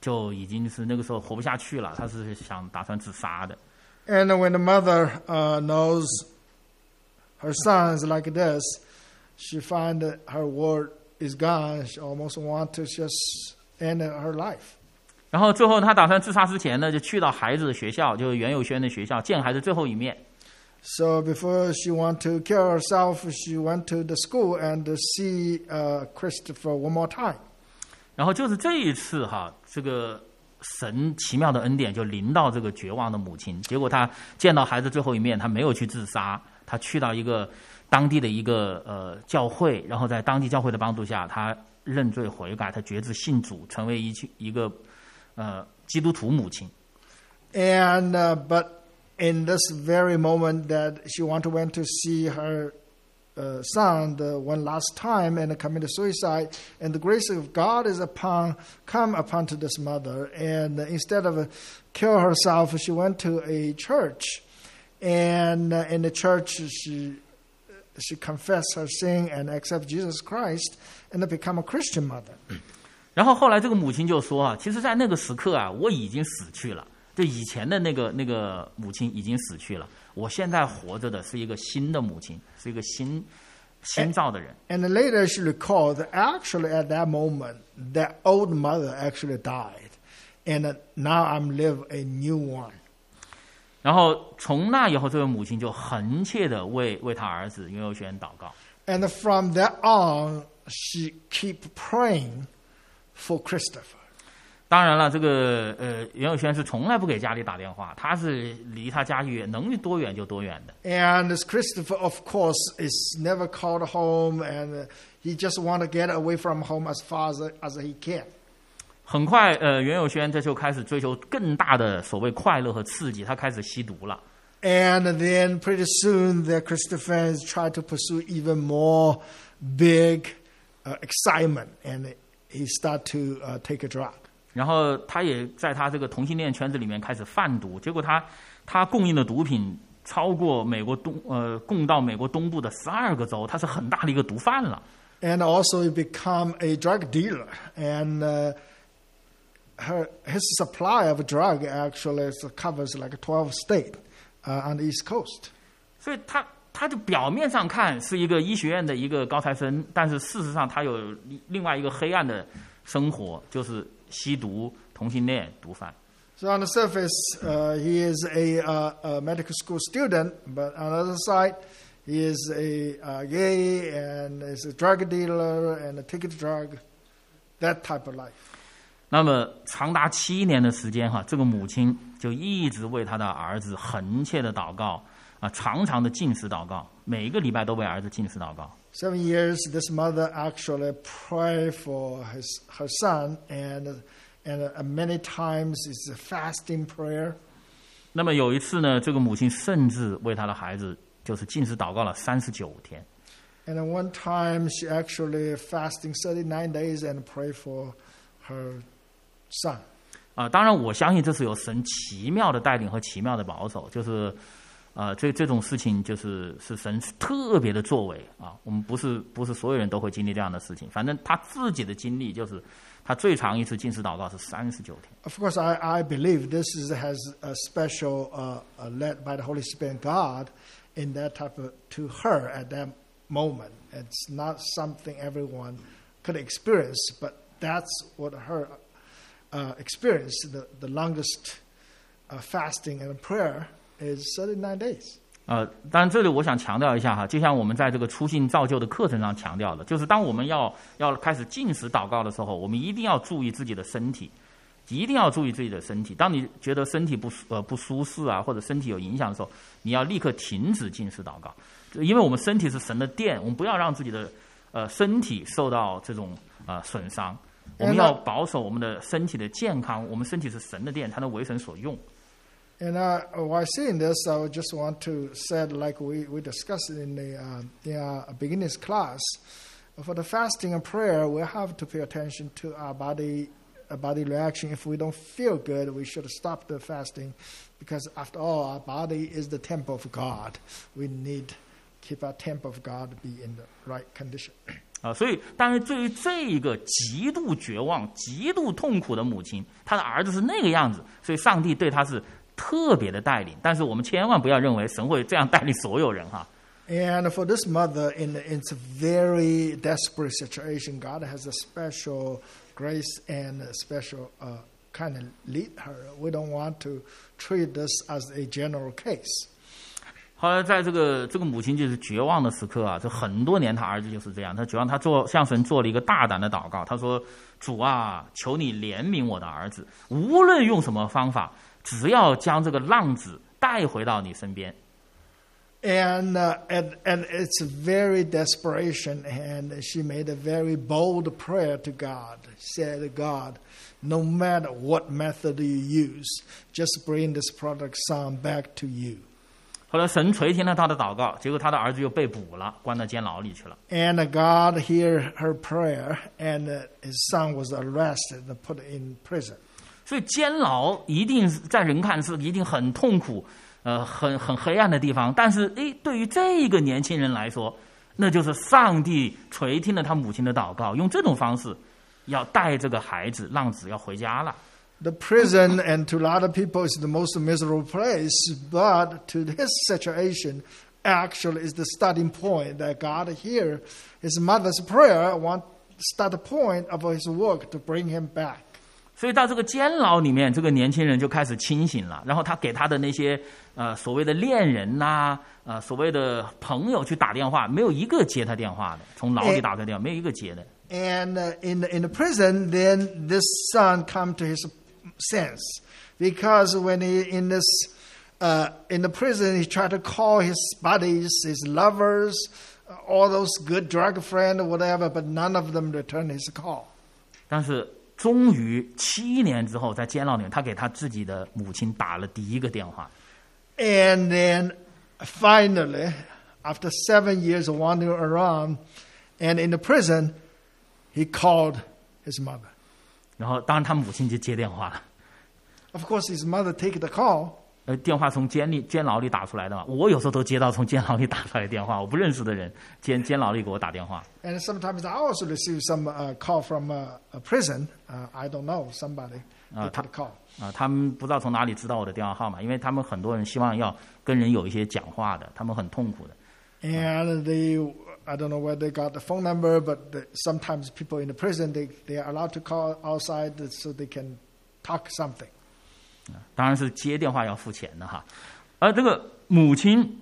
就已经是那个时候活不下去了，她是想打算自杀的。And when the mother uh, knows her son is like this, she find that her word is gone. She almost want to just end her life. 然后最后她打算自杀之前呢，就去到孩子的学校，就是袁友轩的学校，见孩子最后一面。 So before she want to kill herself, she went to the school and to see uh, Christopher one more time. 然后就是这一次哈，这个 神奇妙的恩典就临到这个绝望的母亲。结果她见到孩子最后一面，她没有去自杀，她去到一个当地的一个呃教会，然后在当地教会的帮助下，她认罪悔改，她决志信主，成为一一个呃基督徒母亲。And uh, but in this very moment that she want to went to see her uh, son the one last time and committed suicide, and the grace of God is upon come upon to this mother, and instead of uh, kill herself, she went to a church, and uh, in the church she she confessed her sin and accept Jesus Christ, and become a Christian mother. 然后后来这个母亲就说啊，其实，在那个时刻啊，我已经死去了。就以前的那个那个母亲已经死去了， 我现在活着的是一个新的母亲，是一个新新造的人。And later she recalled that actually at that moment that old mother actually died, and now I'm live a new one. 然后从那以后，这位母亲就恒切的为为她儿子袁佑轩祷告。And from that on, she keep praying for Christopher. 当然了，这个呃袁佑轩是从来不给家里打电话，他是离他家远，能多远就多远的。 And this Christopher, of course, is never called home, and uh, he just want to get away from home as far as, as he can. 很快，呃，袁佑轩这就开始追求更大的所谓快乐和刺激，他开始吸毒了。 And then pretty soon, the Christopher is try to pursue even more big uh, excitement, and he start to uh, take a drug. 然后他也在他这个同性恋圈子里面开始贩毒，结果他他供应的毒品超过美国东呃供到美国东部的十二个州，他是很大的一个毒贩了。And also, he become a drug dealer, and uh, her his supply of drug actually covers like twelve state uh, on the East Coast. 所以他他就表面上看是一个医学院的一个高材生，但是事实上他有另外一个黑暗的生活，就是吸毒、同性恋、毒贩。So on the surface, uh, he is a, uh, a medical school student, but on the other side, he is a uh, gay and is a drug dealer and a ticket drug, that type of life. 那么长达七年的时间哈，这个母亲就一直为他的儿子恳切的祷告啊，长长的进食祷告，每一个礼拜都为儿子进食祷告。Seven years, this mother actually prayed for his her son, and and uh, many times it's a fasting prayer. 那么有一次呢，这个母亲甚至为他的孩子就是进食祷告了三十九天。 And at one time, she actually fasting 39 days and pray for her son. 啊、当然我相信这是有神奇妙的带领和奇妙的保守，就是， 呃，这这种事情就是是神特别的作为啊，我们不是不是所有人都会经历这样的事情，反正他自己的经历就是，他最长一次进食祷告是三十九天。Of course, I, I believe this is, has a special uh, uh, led by the Holy Spirit God in that type of to her at that moment. It's not something everyone could experience, but that's what her uh, experienced. The, the longest uh, fasting and prayer is set in nine days. 呃，当然这里我想强调一下哈，就像我们在这个初信造就的课程上强调的，就是当我们要要开始进食祷告的时候，我们一定要注意自己的身体，一定要注意自己的身体。当你觉得身体不舒呃不舒适啊，或者身体有影响的时候，你要立刻停止进食祷告，因为我们身体是神的殿，我们不要让自己的呃身体受到这种呃损伤。我们要保守我们的身体的健康，我们身体是神的殿，它能为神所用。And uh, while saying this, I would just want to say, like we, we discussed in the, uh, the uh, beginners class, for the fasting and prayer, we have to pay attention to our body, uh, body reaction. If we don't feel good, we should stop the fasting, because after all, our body is the temple of God. We need keep our temple of God be in the right condition. 啊，所以当然对于这一个极度绝望、极度痛苦的母亲，她的儿子是那个样子，所以上帝对她是 特别的带领。但是我们千万不要认为神会这样带领所有人哈。And for this mother in its very desperate situation, God has a special grace and a special uh, kind of lead her. We don't want to treat this as a general case. 后来在这个这个母亲就是绝望的时刻啊，这很多年他儿子就是这样，他绝望，他做向神做了一个大胆的祷告，他说：“主啊，求你怜悯我的儿子，无论用什么方法，只要将这个浪子带回到你身边。” And, uh, and, and it's very desperation, and she made a very bold prayer to God. Said, God, no matter what method you use, just bring this product son back to you. 后来神垂听了他的祷告，结果他的儿子又被捕了，关到监牢里去了。 And God heard her prayer, and uh, his son was arrested and put in prison. 所以监牢一定是在人看是一定很痛苦，呃，很很黑暗的地方。但是，诶，对于这个年轻人来说，那就是上帝垂听了他母亲的祷告，用这种方式要带这个孩子浪子要回家了。 The prison, and to a lot of people, is the most miserable place, but to his situation, actually is the starting point that God hear his mother's prayer, want start the point of his work to bring him back. 所以到这个监牢里面，这个年轻人就开始清醒了。然后他给他的那些呃所谓的恋人呐、呃所谓的朋友去打电话，没有一个接他电话的。从牢里打开电话，没有一个接的。 And uh, in the, in the prison, then this son come to his sense because when he in this uh, in the prison, he tried to call his buddies, his lovers, uh, all those good drug friend or whatever, but none of them returned his call. 但是 终于七年之后，在监牢里面，他给他自己的母亲打了第一个电话。 And then finally, after seven years of wandering around and in the prison, he called his mother. 然后，当然他母亲就接电话了。 Of course, his mother take the call. 呃，电话从监里监牢里打出来的嘛，我有时候都接到从监牢里打出来的电话，我不认识的人监监牢里给我打电话。And sometimes I also receive some uh, call from uh, a prison. Uh, I don't know somebody. Uh, they put a call. 啊，他们不知道从哪里知道我的电话号码，因为他们很多人希望要跟人有一些讲话的，他们很痛苦的。And they, I don't know where they got the phone number, but sometimes people in the prison they, they are allowed to call outside so they can talk something. 当然是接电话要付钱的哈。而这个母亲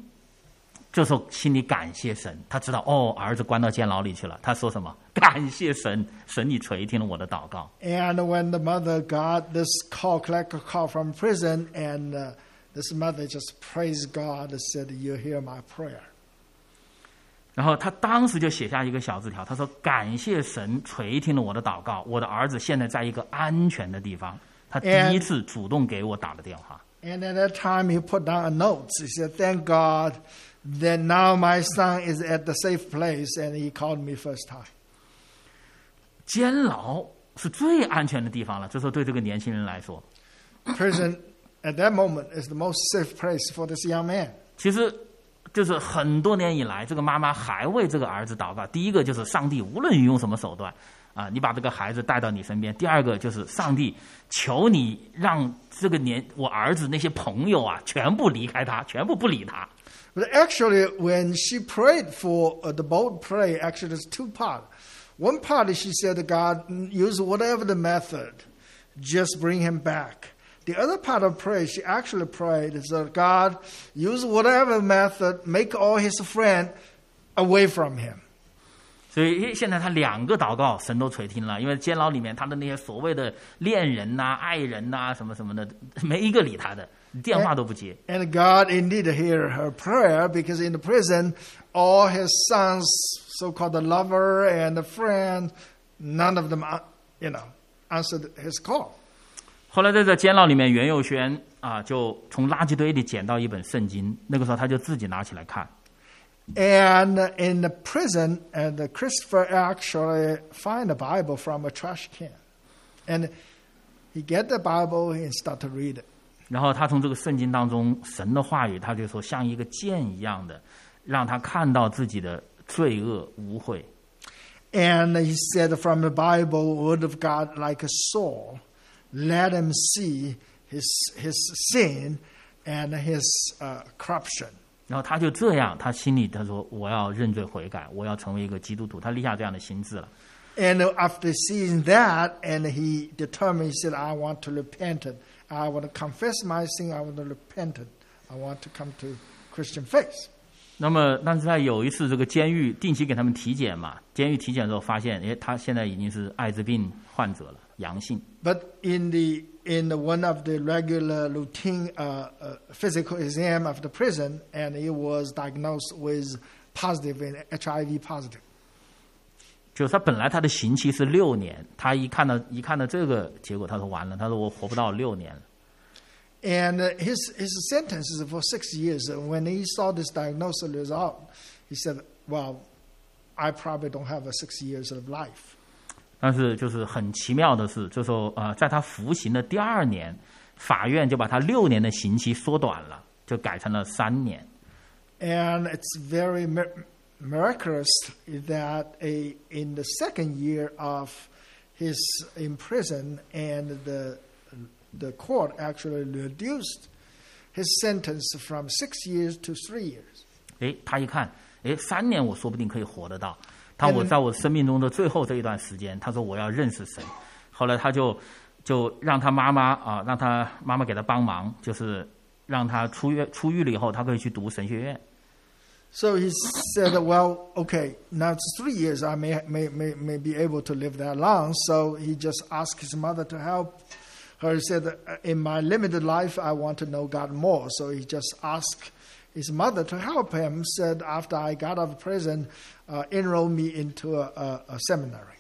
这时候心里感谢神，他知道哦，儿子关到监牢里去了。他说什么？感谢神，神你垂听了我的祷告。And when the mother got this call, collect a call from prison, and uh, this mother just praised God and said, "You hear my prayer." 然后他当时就写下一个小字条，他说：“感谢神垂听了我的祷告，我的儿子现在在一个安全的地方。”她第一次主动给我打了电话。 And at that time, he put down a note. He said, "Thank God then now my son is at the safe place and he called me first time. 监牢是最安全的地方了，这时候对这个年轻人来说， Prison at that moment is the most safe place for this young man. 其实就是很多年以来，这个妈妈还为这个儿子祷告。第一个就是上帝，无论你用什么手段 啊，你把这个孩子带到你身边；第二个就是上帝，求你让这个年我儿子那些朋友啊，全部离开他，全部不理他。 But actually, when she prayed for uh, the bold prayer, actually there's two parts. One part is she said, God, use whatever the method, just bring him back. The other part of prayer, she actually prayed is that God, use whatever method, make all his friends away from him. 所以现在他两个祷告神都垂听了，因为监牢里面他的那些所谓的恋人呐、爱人呐、什么什么的，没一个理他的，电话都不接。And God indeed heard her prayer because in the prison, all his sons, so-called the lover and the friend, none of them, uh, you know, answered his call. 后来在这监牢里面，袁佑轩啊，就从垃圾堆里捡到一本圣经，那个时候他就自己拿起来看。And in the prison, and Christopher actually find a Bible from a trash can, and he get the Bible and start to read it. 然后他从这个圣经当中神的话语，他就说像一个剑一样的，让他看到自己的罪恶污秽。 And he said from the Bible, word of God, like a sword, let him see his his sin and his uh, corruption. 然后他就这样，他心里他说我要认罪悔改，我要成为一个基督徒，他立下这样的心志了。And after seeing that, and he determined, he said, I want to repent it. I want to confess my sin. I want to repent it. I want to come to Christian faith. 那么，但是在有一次这个监狱定期给他们体检嘛，监狱体检的时候发现，诶，他现在已经是艾滋病患者了，阳性。 But in the in the one of the regular routine uh, uh, physical exam of the prison, and he was diagnosed with positive and HIV positive. 就是他本来他的刑期是六年，他一看到一看到这个结果，他说完了，他说我活不到六年了。 And uh, his his sentence is for six years. And when he saw this diagnosis result, he said, "Well, I probably don't have a six years of life." 但是就是很奇妙的是，这时候呃，在他服刑的第二年，法院就把他六年的刑期缩短了，就改成了三年。And it's very mir- miraculous that a, in the second year of his in prison, and the the court actually reduced his sentence from six years to three years. 诶，他一看，诶，三年我说不定可以活得到。他我在我生命中的最后这一段时间，他说我要认识神。后来他就就让他妈妈啊，让他妈妈给他帮忙，就是让他出院出狱了以后，他可以去读神学院。 So he said, "Well, okay, now it's three years. I may may may, may be able to live that long." So he just asked his mother to help. Her He said, "In my limited life, I want to know God more." So he just asked his mother to help him. Said, "After I got out of prison, uh, enroll me into a, a, a seminary."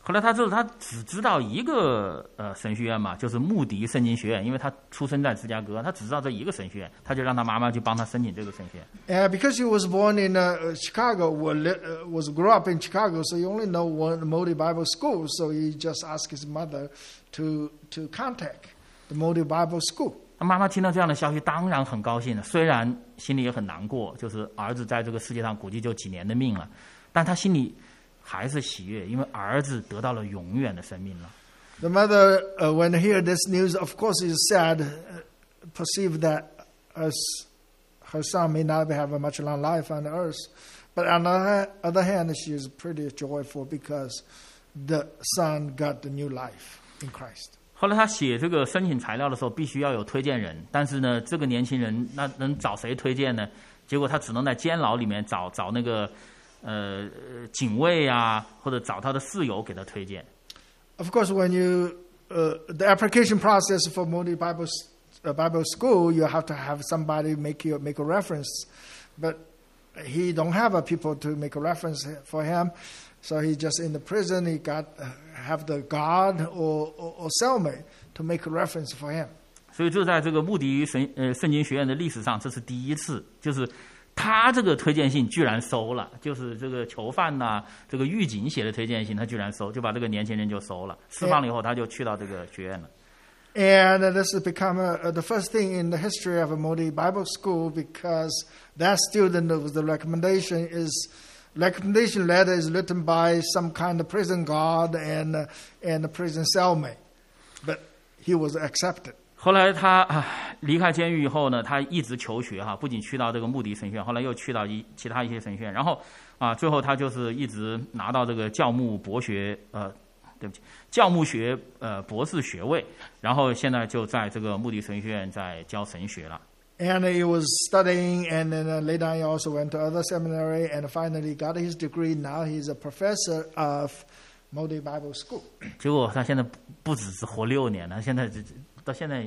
后来他知道他只知道一个呃神学院嘛，就是穆迪圣经学院，因为他出生在芝加哥，他只知道这一个神学院，他就让他妈妈去帮他申请这个神学院。 And because he was born in uh, Chicago, wa- li- uh, was grew up in Chicago, so he only know one Moody Bible School. So he just asked his mother to to contact the Moody Bible School. 他妈妈听到这样的消息，当然很高兴了，虽然 心里也很难过，就是儿子在这个世界上估计就几年的命了，但他心里还是喜悦，因为儿子得到了永远的生命了。 The mother, uh, when hear this news, of course, is sad, uh, perceive that her, s- her son may not have a much long life on earth. But on the ha- other hand, she is pretty joyful because the son got the new life in Christ. 后来他写这个申请材料的时候，必须要有推荐人，但是呢，这个年轻人那能找谁推荐呢？结果他只能在监牢里面找找那个呃警卫啊，或者找他的室友给他推荐。Of course, when you uh, the application process for Moody Bible s- uh, Bible School, you have to have somebody make you make a reference, but he don't have a people to make a reference for him, So he just in the prison, he got uh, have the guard or, or, or cellmate to make reference for him. 所以就在这个穆迪神呃圣经学院的历史上，这是第一次，就是他这个推荐信居然收了，就是这个囚犯呐、啊，这个狱警写的推荐信，他居然收，就把这个年轻人就收了，释放了以后，他就去到这个学院了。And this has become a, the first thing in the history of a Moody Bible School because that student was the recommendation is. recognition letter is written by some kind of prison guard and and prison cellmate, but he was accepted. 后来他啊离开监狱以后呢他一直求学哈不仅去到这个穆迪神学院后来又去到一其他一些神学院然后啊最后他就是一直拿到这个教牧博学呃对不起教牧学呃博士学位然后现在就在这个穆迪神学院在教神学了。And he was studying, and then uh, later on he also went to other seminary, and finally got his degree. Now he's a professor of Modi Bible School. 结果他现在不不只是活六年了，现在这这到现在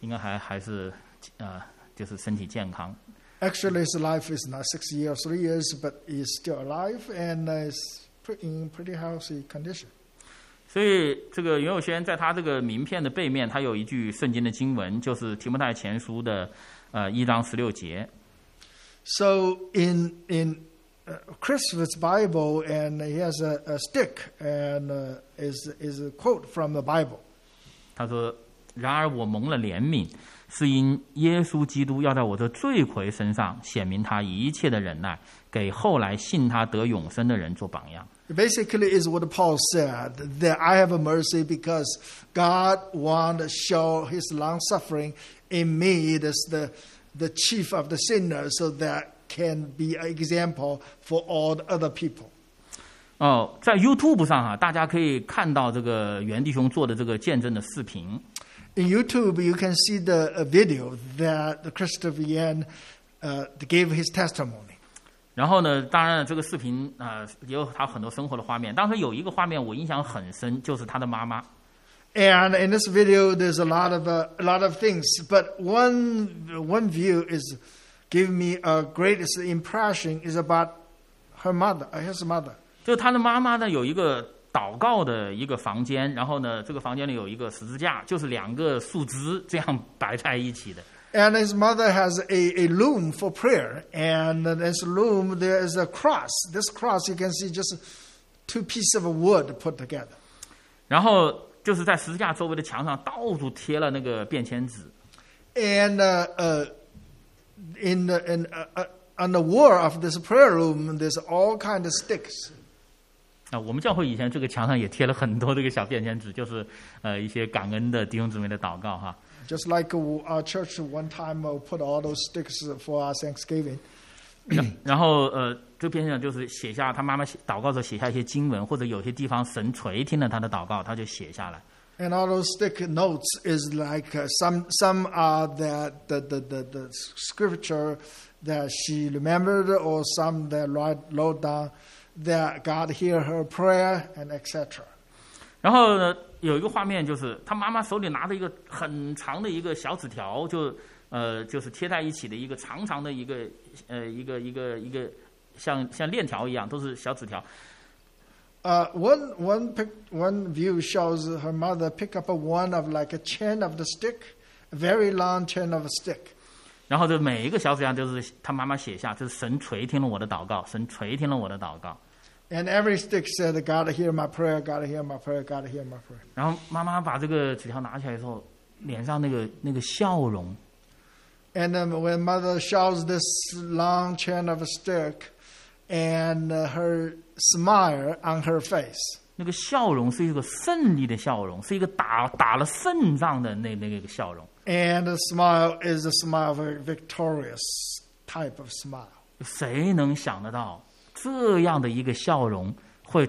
应该还还是呃就是身体健康。 Actually, his life is not six years, three years, but he's still alive and uh, is pre- in pretty healthy condition. 所以这个袁有轩在他这个名片的背面，他有一句圣经的经文，就是提摩太前书的呃一章十六节。So in in uh, Christopher's Bible, and he has a, a stick, and uh, is is a quote from the Bible. 他说：“然而我蒙了怜悯，是因耶稣基督要在我这罪魁身上显明他一切的忍耐，给后来信他得永生的人做榜样。It basically is what Paul said that I have mercy because God want to show his long suffering in me as the, the chief of the sinners so that can be an example for all the other people. 哦，在 YouTube 上啊，大家可以看到这个袁弟兄做的这个见证的视频。In YouTube, you can see the video that Christopher Yuan uh, gave his testimony. 然后呢，当然了，这个视频啊、呃也有他很多生活的画面。当时有一个画面我印象很深，就是他的妈妈。And in this video, there's a lot of uh, a lot of things, but one one view is giving me a greatest impression is about her mother, uh, his mother. 就是他的妈妈呢有一个祷告的一个房间，然后呢，这个房间里有一个十字架，就是两个树枝这样摆在一起的。And his mother has a, a loom for prayer, and in this loom there is a cross. This cross you can see just two pieces of wood put together. 然后就是在十字架周围的墙上到处贴了那个便签纸， And uh, uh, in the, in, uh, uh, on the wall of this prayer room, there's all kind of sticks. 啊，我们教会以前这个墙上也贴了很多这个小便签纸，就是呃一些感恩的弟兄姊妹的祷告哈。 Just like uh, our church one time uh, put all those sticks for our Thanksgiving. 然然后呃，这篇上就是写下他妈妈写祷告的时候写下一些经文，或者有些地方神垂听了他的祷告，他就写下来。 And all those stick notes is like uh, some some are that the, the, the, the scripture that she remembered, or some that wrote, wrote down that God hear her prayer and etc. 然后呢， 有一个画面就是他妈妈手里拿着一个很长的一个小纸条，就呃就是贴在一起的一个长长的一个呃一个一个一个像像链条一样，都是小纸条。Uh, one one pic, one view shows her mother pick up a one of like a chain of the stick, a very long chain of a stick. 然后这每一个小纸条就是他妈妈写下，就是神垂听了我的祷告，神垂听了我的祷告。And every stick said, God hear my prayer, God hear my prayer, God hear my prayer. 然后妈妈把这个纸条拿起来之后，脸上那个那个笑容， And then when mother shows this long chain of a stick and uh, her smile on her face. 那个笑容是一个胜利的笑容，是一个打打了胜仗的那那个笑容。 And the smile is a smile of a victorious type of smile. 谁能想得到 这样的一个笑容会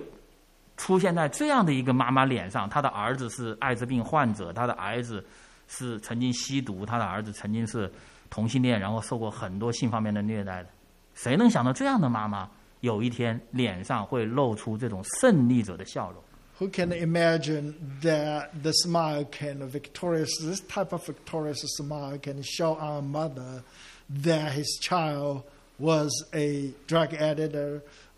出现在这样的一个妈妈脸上？她的儿子是艾滋病患者，她的儿子是曾经吸毒，她的儿子曾经是同性恋，然后受过很多性方面的虐待的。谁能想到这样的妈妈有一天脸上会露出这种胜利者的笑容？Who can imagine that the smile can victorious this type of victorious smile can show our mother that his child was a drug addict,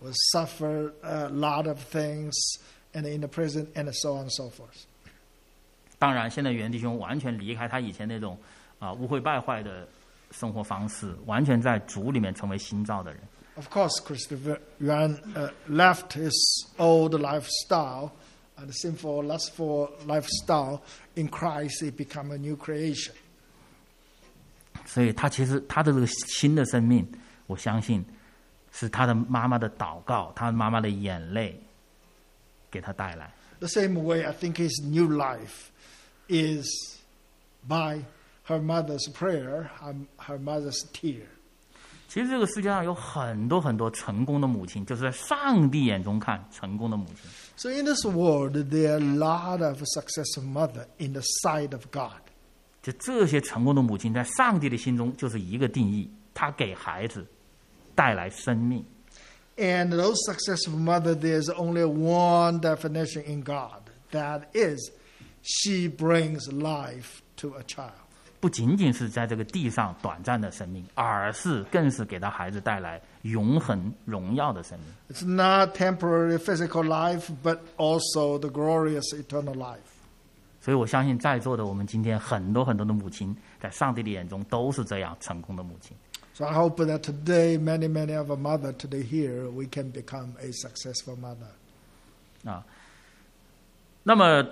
was suffered a lot of things, and in the prison, and so on and so forth. 当然，现在袁弟兄完全离开他以前那种啊污秽败坏的生活方式，完全在主里面成为新造的人。Of course, Christopher Yuan uh, left his old lifestyle uh, and sinful, lustful lifestyle. In Christ, he became a new creation. 我相信是他的妈妈的祷告，他妈妈的眼泪给他带来。The same way, I think his new life is by her mother's prayer, her, her mother's tear. 其实这个世界上有很多很多成功的母亲，就是在上帝眼中看成功的母亲。So in this world, there are a lot of successful mother in the sight of God. 就这些成功的母亲，在上帝的心中就是一个定义：她给孩子带来生命。 And those successful mother, there's only one definition in God. That is, she brings life to a child. 不仅仅是在这个地上短暂的生命，而是更是给他孩子带来永恒荣耀的生命。 It's not temporary physical life, but also the glorious eternal life. 所以我相信在座的我们今天很多很多的母亲，在上帝的眼中都是这样成功的母亲。 So I hope that today, many, many of our mother today here, we can become a successful mother. 啊，那么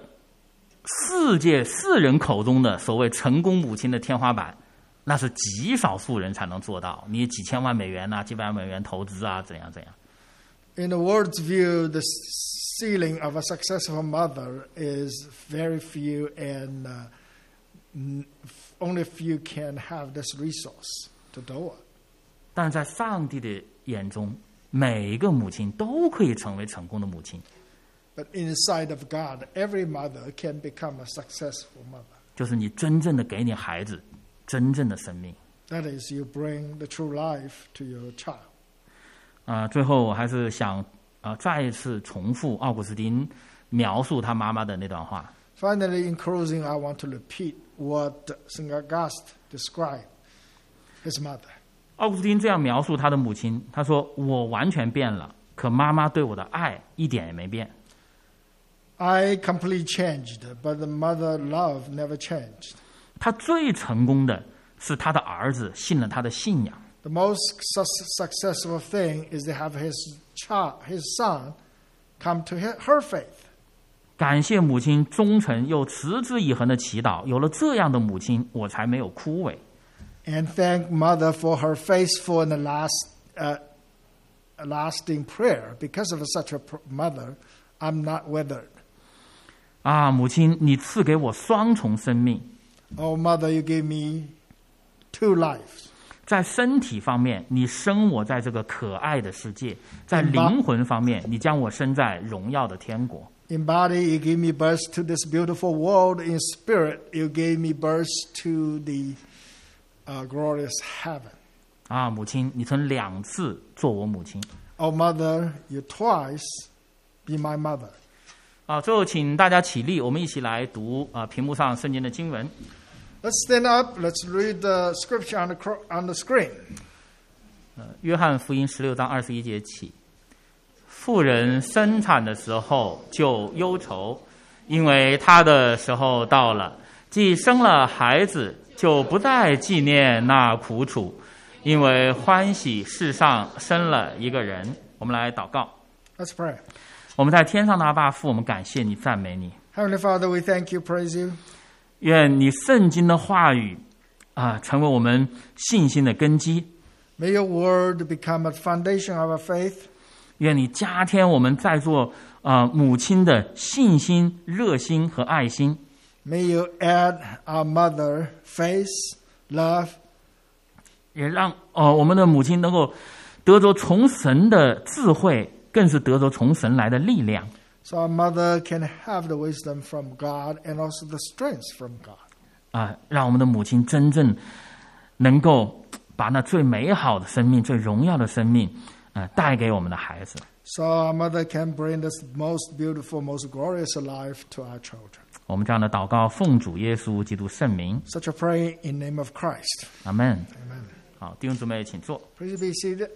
世界世人口中的所谓成功母亲的天花板，那是极少数人才能做到。你几千万美元呐、几百万美元投资啊，怎样怎样？ In the world's view, the ceiling of a successful mother is very few, and uh, n- only few can have this resource to do it. 但在上帝的眼中，每一个母亲都可以成为成功的母亲， But inside of God, every mother can become a successful mother. 就是你真正的给你孩子真正的生命。 That is, you bring the true life to your child. 啊、最后我还是想啊、再一次重复奥古斯丁描述他妈妈的那段话。 Finally, in closing, I want to repeat what St. Augustine described His mother. 奥古斯丁这样描述他的母亲，他说：“我完全变了，可妈妈对我的爱一点也没变。I completely changed, but the mother love never changed. 他最成功的是他的儿子信了他的信仰。The most su- successful thing is to have his child, his son, come to he- her faith. 感谢母亲忠诚又持之以恒的祈祷，有了这样的母亲，我才没有枯萎。And thank mother for her faithful and last, uh, lasting prayer. Because of such a pr- mother, I'm not withered. 啊，母亲，你赐给我双重生命， Oh, mother, you gave me two lives. 在身体方面，你生我在这个可爱的世界；在灵魂方面，你将我生在荣耀的天国。 In body, you gave me birth to this beautiful world. In spirit, you gave me birth to the uh, glorious heaven. 啊，母亲，你曾两次做我母亲。Oh, mother, you twice be my mother. 啊，最后请大家起立，我们一起来读啊屏幕上圣经的经文。Let's stand up. Let's read the scripture on the, on the screen. 约翰福音十六章二十一节起，妇人生产的时候就忧愁，因为她的时候到了，既生了孩子，就不再纪念那苦楚，因为欢喜世上生了一个人。我们来祷告，Let's pray. 我们在天上的阿爸父，我们感谢你，赞美你。Heavenly Father, we thank you, praise you. 愿你圣经的话语啊，成为我们信心的根基。May your word become a foundation of our faith. 愿你加添我们在座啊、母亲的信心、热心和爱心。May you add our mother faith, love, 也让呃我们的母亲能够得着从神的智慧，更是得着从神来的力量 so our mother can have the wisdom from God and also the strength from God. 啊、让我们的母亲真正能够把那最美好的生命、最荣耀的生命，呃，带给我们的孩子。 So our mother can bring this most beautiful, most glorious life to our children. 我们这样的祷告，奉主耶稣基督圣名，Such a prayer in name of Christ. Amen.。Amen. 好，弟兄姊妹，请坐。Please be seated.